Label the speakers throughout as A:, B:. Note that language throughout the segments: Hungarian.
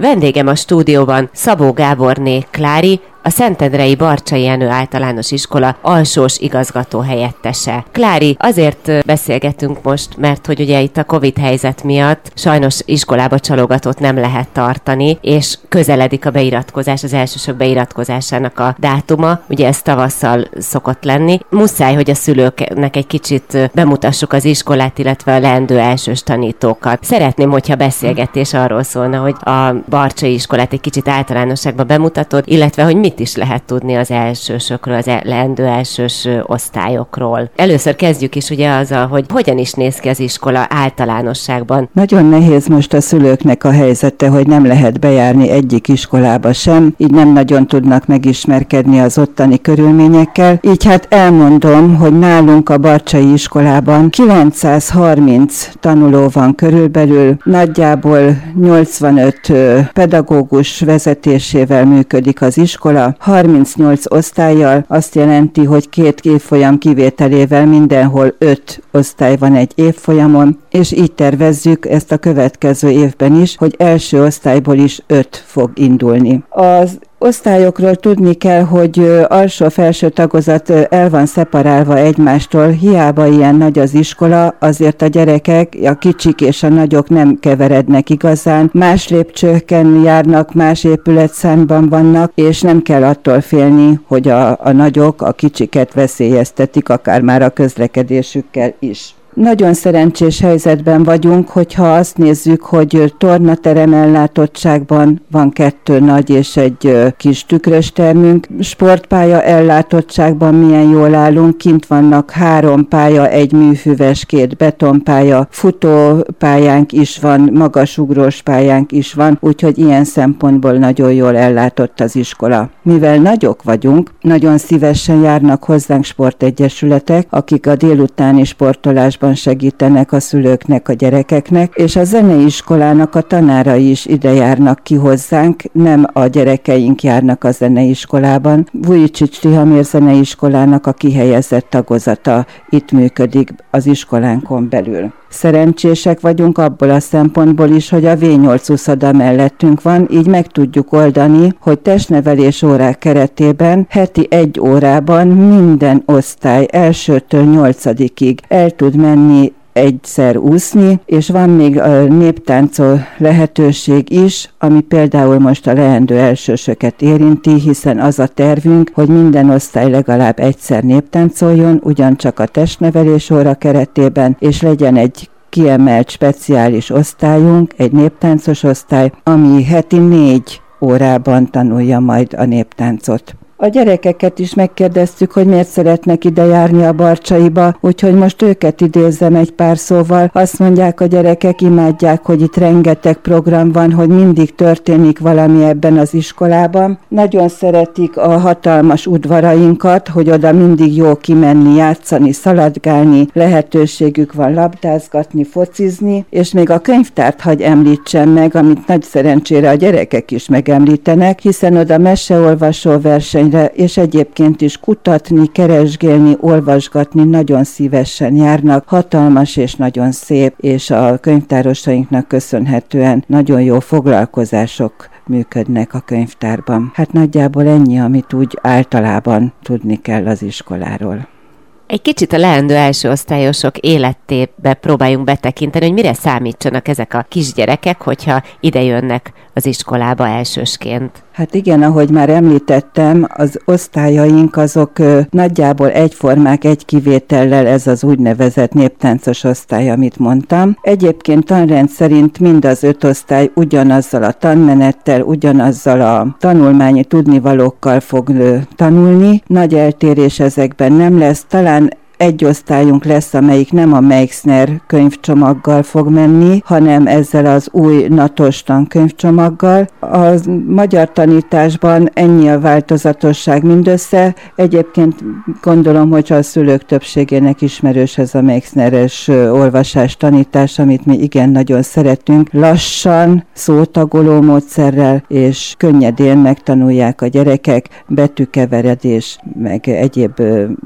A: Vendégem a stúdióban Szabó Gáborné Klári, a Szentendrei Barcsai Jenő általános iskola alsós igazgató helyettese. Klári, azért beszélgetünk most, mert hogy ugye itt a Covid helyzet miatt sajnos iskolába csalogatót nem lehet tartani, és közeledik a beiratkozás, az elsősök beiratkozásának a dátuma, ugye ez tavasszal szokott lenni. Muszáj, hogy a szülőknek egy kicsit bemutassuk az iskolát, illetve a leendő elsős tanítókat. Szeretném, hogyha beszélgetés arról szólna, hogy a Barcsai iskolát egy kicsit általánosságban bemutatod, illetve hogy mit is lehet tudni az elsősökről, az e- leendő elsős osztályokról. Először kezdjük is ugye azzal, hogy hogyan is néz ki az iskola általánosságban.
B: Nagyon nehéz most a szülőknek a helyzete, hogy nem lehet bejárni egyik iskolába sem, így nem nagyon tudnak megismerkedni az ottani körülményekkel. Így hát elmondom, hogy nálunk a Barcsai iskolában 930 tanuló van körülbelül, nagyjából 85 pedagógus vezetésével működik az iskola, iskola 38 osztályjal azt jelenti, hogy két évfolyam kivételével mindenhol 5 osztály van egy évfolyamon, és így tervezzük ezt a következő évben is, hogy első osztályból is 5 fog indulni. Az osztályokról tudni kell, hogy alsó-felső tagozat el van szeparálva egymástól, hiába ilyen nagy az iskola, azért a gyerekek, a kicsik és a nagyok nem keverednek igazán, más lépcsőken járnak, más épületszámban vannak, és nem kell attól félni, hogy a, a nagyok a kicsiket veszélyeztetik, akár már a közlekedésükkel is. Nagyon szerencsés helyzetben vagyunk, hogyha azt nézzük, hogy tornaterem ellátottságban van kettő nagy és egy kis tükrös termünk. Sportpálya ellátottságban milyen jól állunk, kint vannak három pálya, egy műfüves, két betonpálya, futópályánk is van, magasugrós pályánk is van, úgyhogy ilyen szempontból nagyon jól ellátott az iskola. Mivel nagyok vagyunk, nagyon szívesen járnak hozzánk sportegyesületek, akik a délutáni sportolásban sokan segítenek a szülőknek, a gyerekeknek, és a zeneiskolának a tanárai is ide járnak ki hozzánk, nem a gyerekeink járnak a zeneiskolában. Vujicsics Tihamér zeneiskolának a kihelyezett tagozata itt működik az iskolánkon belül. Szerencsések vagyunk abból a szempontból is, hogy a V8 uszoda mellettünk van, így meg tudjuk oldani, hogy testnevelés órák keretében heti egy órában minden osztály elsőtől nyolcadikig el tud menni egyszer úszni, és van még a néptáncol lehetőség is, ami például most a leendő elsősöket érinti, hiszen az a tervünk, hogy minden osztály legalább egyszer néptáncoljon, ugyancsak a testnevelés óra keretében, és legyen egy kiemelt speciális osztályunk, egy néptáncos osztály, ami heti négy órában tanulja majd a néptáncot. A gyerekeket is megkérdeztük, hogy miért szeretnek ide járni a barcsaiba, úgyhogy most őket idézem egy pár szóval. Azt mondják a gyerekek, imádják, hogy itt rengeteg program van, hogy mindig történik valami ebben az iskolában. Nagyon szeretik a hatalmas udvarainkat, hogy oda mindig jó kimenni, játszani, szaladgálni, lehetőségük van labdázgatni, focizni, és még a könyvtárt hagy említsem meg, amit nagy szerencsére a gyerekek is megemlítenek, hiszen oda meseolvasó verseny könyvre, és egyébként is kutatni, keresgélni, olvasgatni nagyon szívesen járnak. Hatalmas és nagyon szép, és a könyvtárosainknak köszönhetően nagyon jó foglalkozások működnek a könyvtárban. Hát nagyjából ennyi, amit úgy általában tudni kell az iskoláról.
A: Egy kicsit a leendő első osztályosok életébe próbáljunk betekinteni, hogy mire számítsanak ezek a kisgyerekek, hogyha ide jönnek az iskolába elsősként.
B: Hát igen, ahogy már említettem, az osztályaink azok ö, nagyjából egyformák, egy kivétellel ez az úgynevezett néptáncos osztály, amit mondtam. Egyébként tanrend szerint mind az öt osztály ugyanazzal a tanmenettel, ugyanazzal a tanulmányi tudnivalókkal fog tanulni. Nagy eltérés ezekben nem lesz, talán egy osztályunk lesz, amelyik nem a Meixner könyvcsomaggal fog menni, hanem ezzel az új natos tankönyvcsomaggal. A magyar tanításban ennyi a változatosság mindössze. Egyébként gondolom, hogy a szülők többségének ismerős ez a Meixneres olvasás tanítás, amit mi igen nagyon szeretünk. Lassan, szótagoló módszerrel és könnyedén megtanulják a gyerekek betűkeveredés, meg egyéb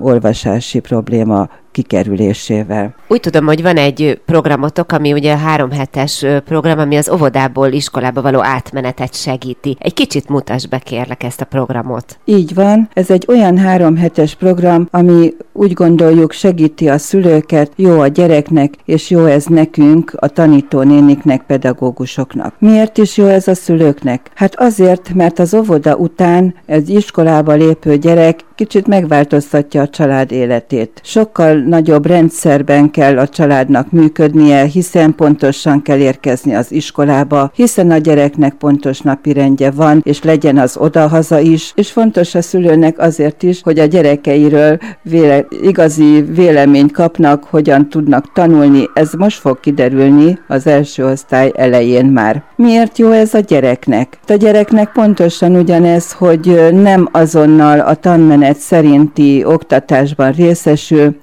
B: olvasási problémák 春山 kikerülésével.
A: Úgy tudom, hogy van egy programotok, ami ugye a három hetes program, ami az óvodából iskolába való átmenetet segíti. Egy kicsit mutasd be kérlek ezt a programot.
B: Így van, ez egy olyan három hetes program, ami úgy gondoljuk segíti a szülőket, jó a gyereknek, és jó ez nekünk, a tanítónéniknek, pedagógusoknak. Miért is jó ez a szülőknek? Hát azért, mert az óvoda után egy iskolába lépő gyerek kicsit megváltoztatja a család életét. Sokkal nagyobb rendszerben kell a családnak működnie, hiszen pontosan kell érkezni az iskolába, hiszen a gyereknek pontos napi rendje van, és legyen az odahaza is, és fontos a szülőnek azért is, hogy a gyerekeiről véle, igazi véleményt kapnak, hogyan tudnak tanulni. Ez most fog kiderülni az első osztály elején már. Miért jó ez a gyereknek? A gyereknek pontosan ugyanez, hogy nem azonnal a tanmenet menet szerinti oktatásban részesül,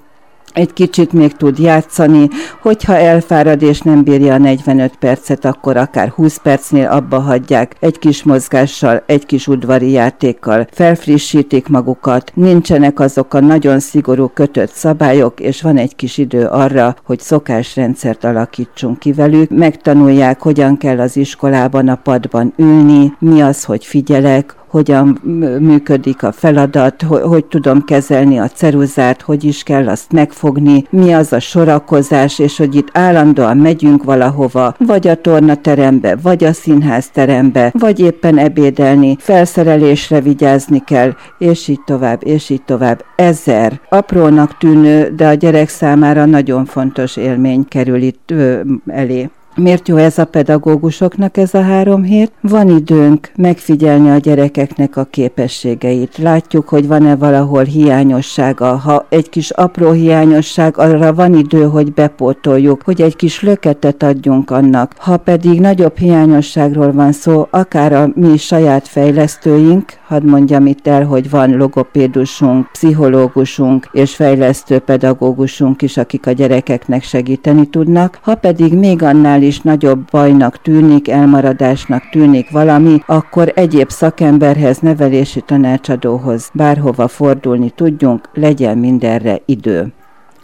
B: egy kicsit még tud játszani, hogyha elfárad és nem bírja a 45 percet, akkor akár 20 percnél abba hagyják, egy kis mozgással, egy kis udvari játékkal, felfrissítik magukat, nincsenek azok a nagyon szigorú kötött szabályok, és van egy kis idő arra, hogy szokásrendszert alakítsunk ki velük, megtanulják, hogyan kell az iskolában a padban ülni, mi az, hogy figyelek, hogyan működik a feladat, hogy, hogy tudom kezelni a ceruzát, hogy is kell azt megfogni, mi az a sorakozás, és hogy itt állandóan megyünk valahova, vagy a tornaterembe, vagy a színházterembe, vagy éppen ebédelni, felszerelésre vigyázni kell, és így tovább, és így tovább. Ezer aprónak tűnő, de a gyerek számára nagyon fontos élmény kerül itt ö, elé. Miért jó ez a pedagógusoknak ez a három hét? Van időnk megfigyelni a gyerekeknek a képességeit. Látjuk, hogy van-e valahol hiányossága. Ha egy kis apró hiányosság, arra van idő, hogy bepótoljuk, hogy egy kis löketet adjunk annak. Ha pedig nagyobb hiányosságról van szó, akár a mi saját fejlesztőink, hadd mondjam itt el, hogy van logopédusunk, pszichológusunk és fejlesztő pedagógusunk is, akik a gyerekeknek segíteni tudnak. Ha pedig még annál annál is nagyobb bajnak tűnik, elmaradásnak tűnik valami, akkor egyéb szakemberhez, nevelési tanácsadóhoz bárhova fordulni tudjunk, legyen mindenre idő.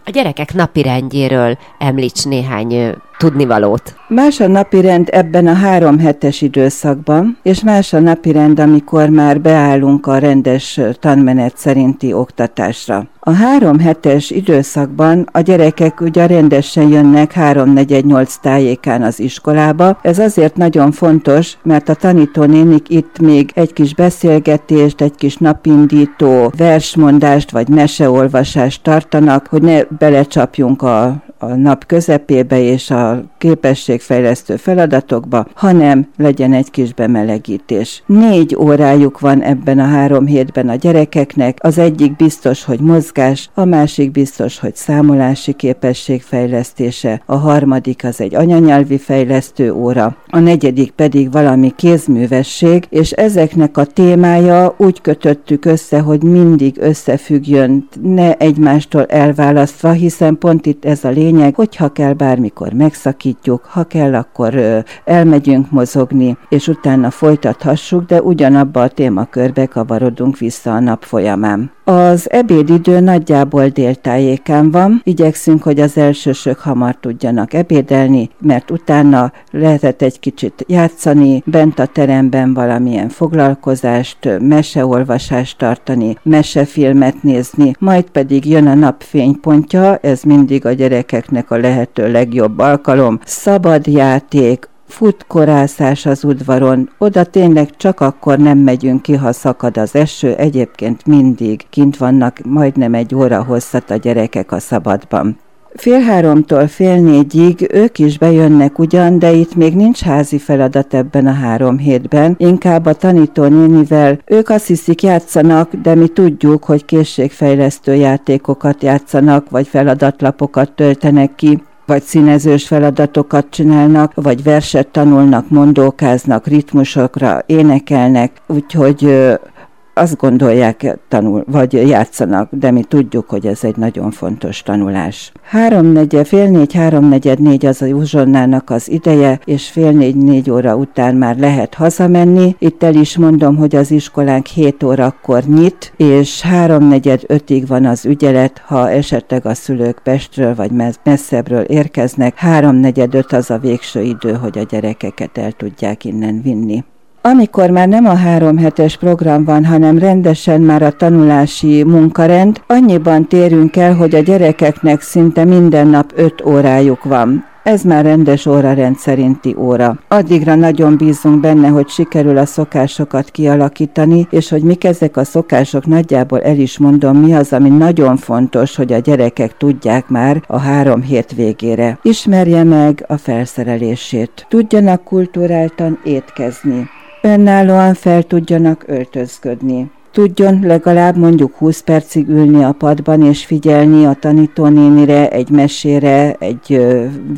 A: A gyerekek napirendjéről említs néhány tudnivalót.
B: Más a napirend ebben a három hetes időszakban, és más a napirend, amikor már beállunk a rendes tanmenet szerinti oktatásra. A három hetes időszakban a gyerekek ugye rendesen jönnek 3-4-8 tájékán az iskolába. Ez azért nagyon fontos, mert a tanítónénik itt még egy kis beszélgetést, egy kis napindító versmondást vagy meseolvasást tartanak, hogy ne belecsapjunk a a nap közepébe és a képességfejlesztő feladatokba, hanem legyen egy kis bemelegítés. Négy órájuk van ebben a három hétben a gyerekeknek, az egyik biztos, hogy mozgás, a másik biztos, hogy számolási képességfejlesztése, a harmadik az egy anyanyelvi fejlesztő óra, a negyedik pedig valami kézművesség, és ezeknek a témája úgy kötöttük össze, hogy mindig összefüggjön, ne egymástól elválasztva, hiszen pont itt ez a lényeg, lényeg, hogyha kell, bármikor megszakítjuk, ha kell, akkor elmegyünk mozogni, és utána folytathassuk, de ugyanabba a témakörbe kavarodunk vissza a nap folyamán. Az ebédidő nagyjából déltájékán van, igyekszünk, hogy az elsősök hamar tudjanak ebédelni, mert utána lehetett egy kicsit játszani, bent a teremben valamilyen foglalkozást, meseolvasást tartani, mesefilmet nézni, majd pedig jön a napfénypontja, ez mindig a gyerekeknek a lehető legjobb alkalom, szabad játék, futkorászás az udvaron, oda tényleg csak akkor nem megyünk ki, ha szakad az eső, egyébként mindig kint vannak majdnem egy óra hosszat a gyerekek a szabadban. Fél háromtól fél négyig ők is bejönnek ugyan, de itt még nincs házi feladat ebben a három hétben, inkább a tanítónénivel. Ők azt hiszik játszanak, de mi tudjuk, hogy készségfejlesztő játékokat játszanak, vagy feladatlapokat töltenek ki vagy színezős feladatokat csinálnak, vagy verset tanulnak, mondókáznak, ritmusokra énekelnek, úgyhogy azt gondolják tanul, vagy játszanak, de mi tudjuk, hogy ez egy nagyon fontos tanulás. Háromnegyed, fél négy, háromnegyed négy az a uzsonnának az ideje, és fél négy-négy óra után már lehet hazamenni. Itt el is mondom, hogy az iskolánk 7 órakor nyit, és háromnegyed ötig van az ügyelet, ha esetleg a szülők Pestről vagy messzebbről érkeznek, háromnegyed öt az a végső idő, hogy a gyerekeket el tudják innen vinni. Amikor már nem a három hetes program van, hanem rendesen már a tanulási munkarend, annyiban térünk el, hogy a gyerekeknek szinte minden nap öt órájuk van. Ez már rendes órarend szerinti óra. Addigra nagyon bízunk benne, hogy sikerül a szokásokat kialakítani, és hogy mik ezek a szokások, nagyjából el is mondom, mi az, ami nagyon fontos, hogy a gyerekek tudják már a három hét végére. Ismerje meg a felszerelését. Tudjanak kulturáltan étkezni önállóan fel tudjanak öltözködni. Tudjon legalább mondjuk 20 percig ülni a padban és figyelni a tanítónénire, egy mesére, egy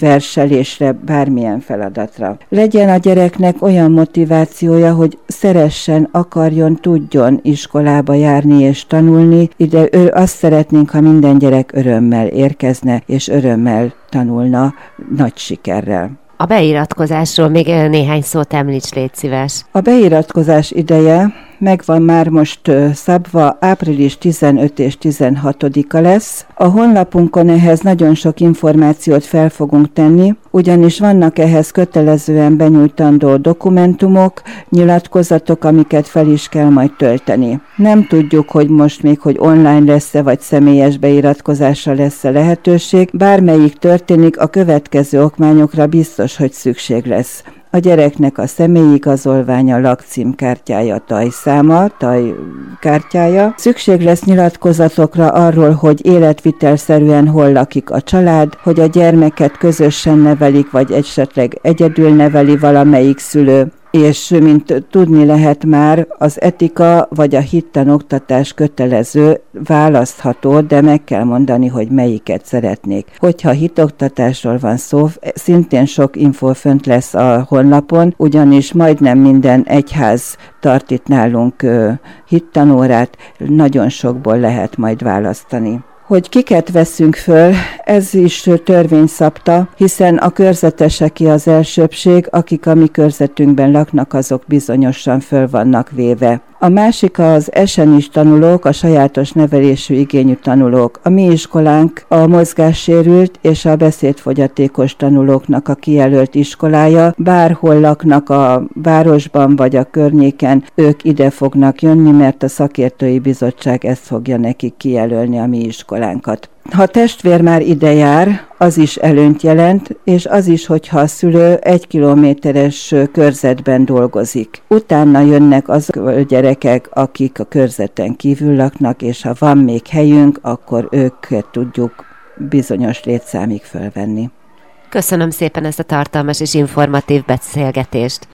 B: verselésre, bármilyen feladatra. Legyen a gyereknek olyan motivációja, hogy szeressen, akarjon, tudjon iskolába járni és tanulni. Ide azt szeretnénk, ha minden gyerek örömmel érkezne és örömmel tanulna nagy sikerrel.
A: A beiratkozásról még néhány szót említs, légy szíves.
B: A beiratkozás ideje megvan már most szabva, április 15 és 16-a lesz. A honlapunkon ehhez nagyon sok információt fel fogunk tenni, ugyanis vannak ehhez kötelezően benyújtandó dokumentumok, nyilatkozatok, amiket fel is kell majd tölteni. Nem tudjuk, hogy most még, hogy online lesz-e, vagy személyes beiratkozásra lesz-e lehetőség. Bármelyik történik, a következő okmányokra biztos, hogy szükség lesz a gyereknek a személyigazolványa, lakcímkártyája, tajszáma, tajkártyája. Szükség lesz nyilatkozatokra arról, hogy életvitelszerűen hol lakik a család, hogy a gyermeket közösen nevelik, vagy esetleg egyedül neveli valamelyik szülő, és mint tudni lehet már, az etika vagy a hittanoktatás kötelező, választható, de meg kell mondani, hogy melyiket szeretnék. Hogyha hitoktatásról van szó, szintén sok info fönt lesz a honlapon, ugyanis majdnem minden egyház tart itt nálunk hittanórát, nagyon sokból lehet majd választani hogy kiket veszünk föl, ez is törvény szabta, hiszen a körzeteseké az elsőbség, akik a mi körzetünkben laknak, azok bizonyosan föl vannak véve. A másik az esenis tanulók, a sajátos nevelésű igényű tanulók. A mi iskolánk a mozgássérült és a beszédfogyatékos tanulóknak a kijelölt iskolája. Bárhol laknak a városban vagy a környéken, ők ide fognak jönni, mert a szakértői bizottság ezt fogja nekik kijelölni a mi iskolánkat. Ha testvér már ide jár, az is előnyt jelent, és az is, hogyha a szülő egy kilométeres körzetben dolgozik. Utána jönnek az gyerekek, akik a körzeten kívül laknak, és ha van még helyünk, akkor őket tudjuk bizonyos létszámig fölvenni.
A: Köszönöm szépen ezt a tartalmas és informatív beszélgetést.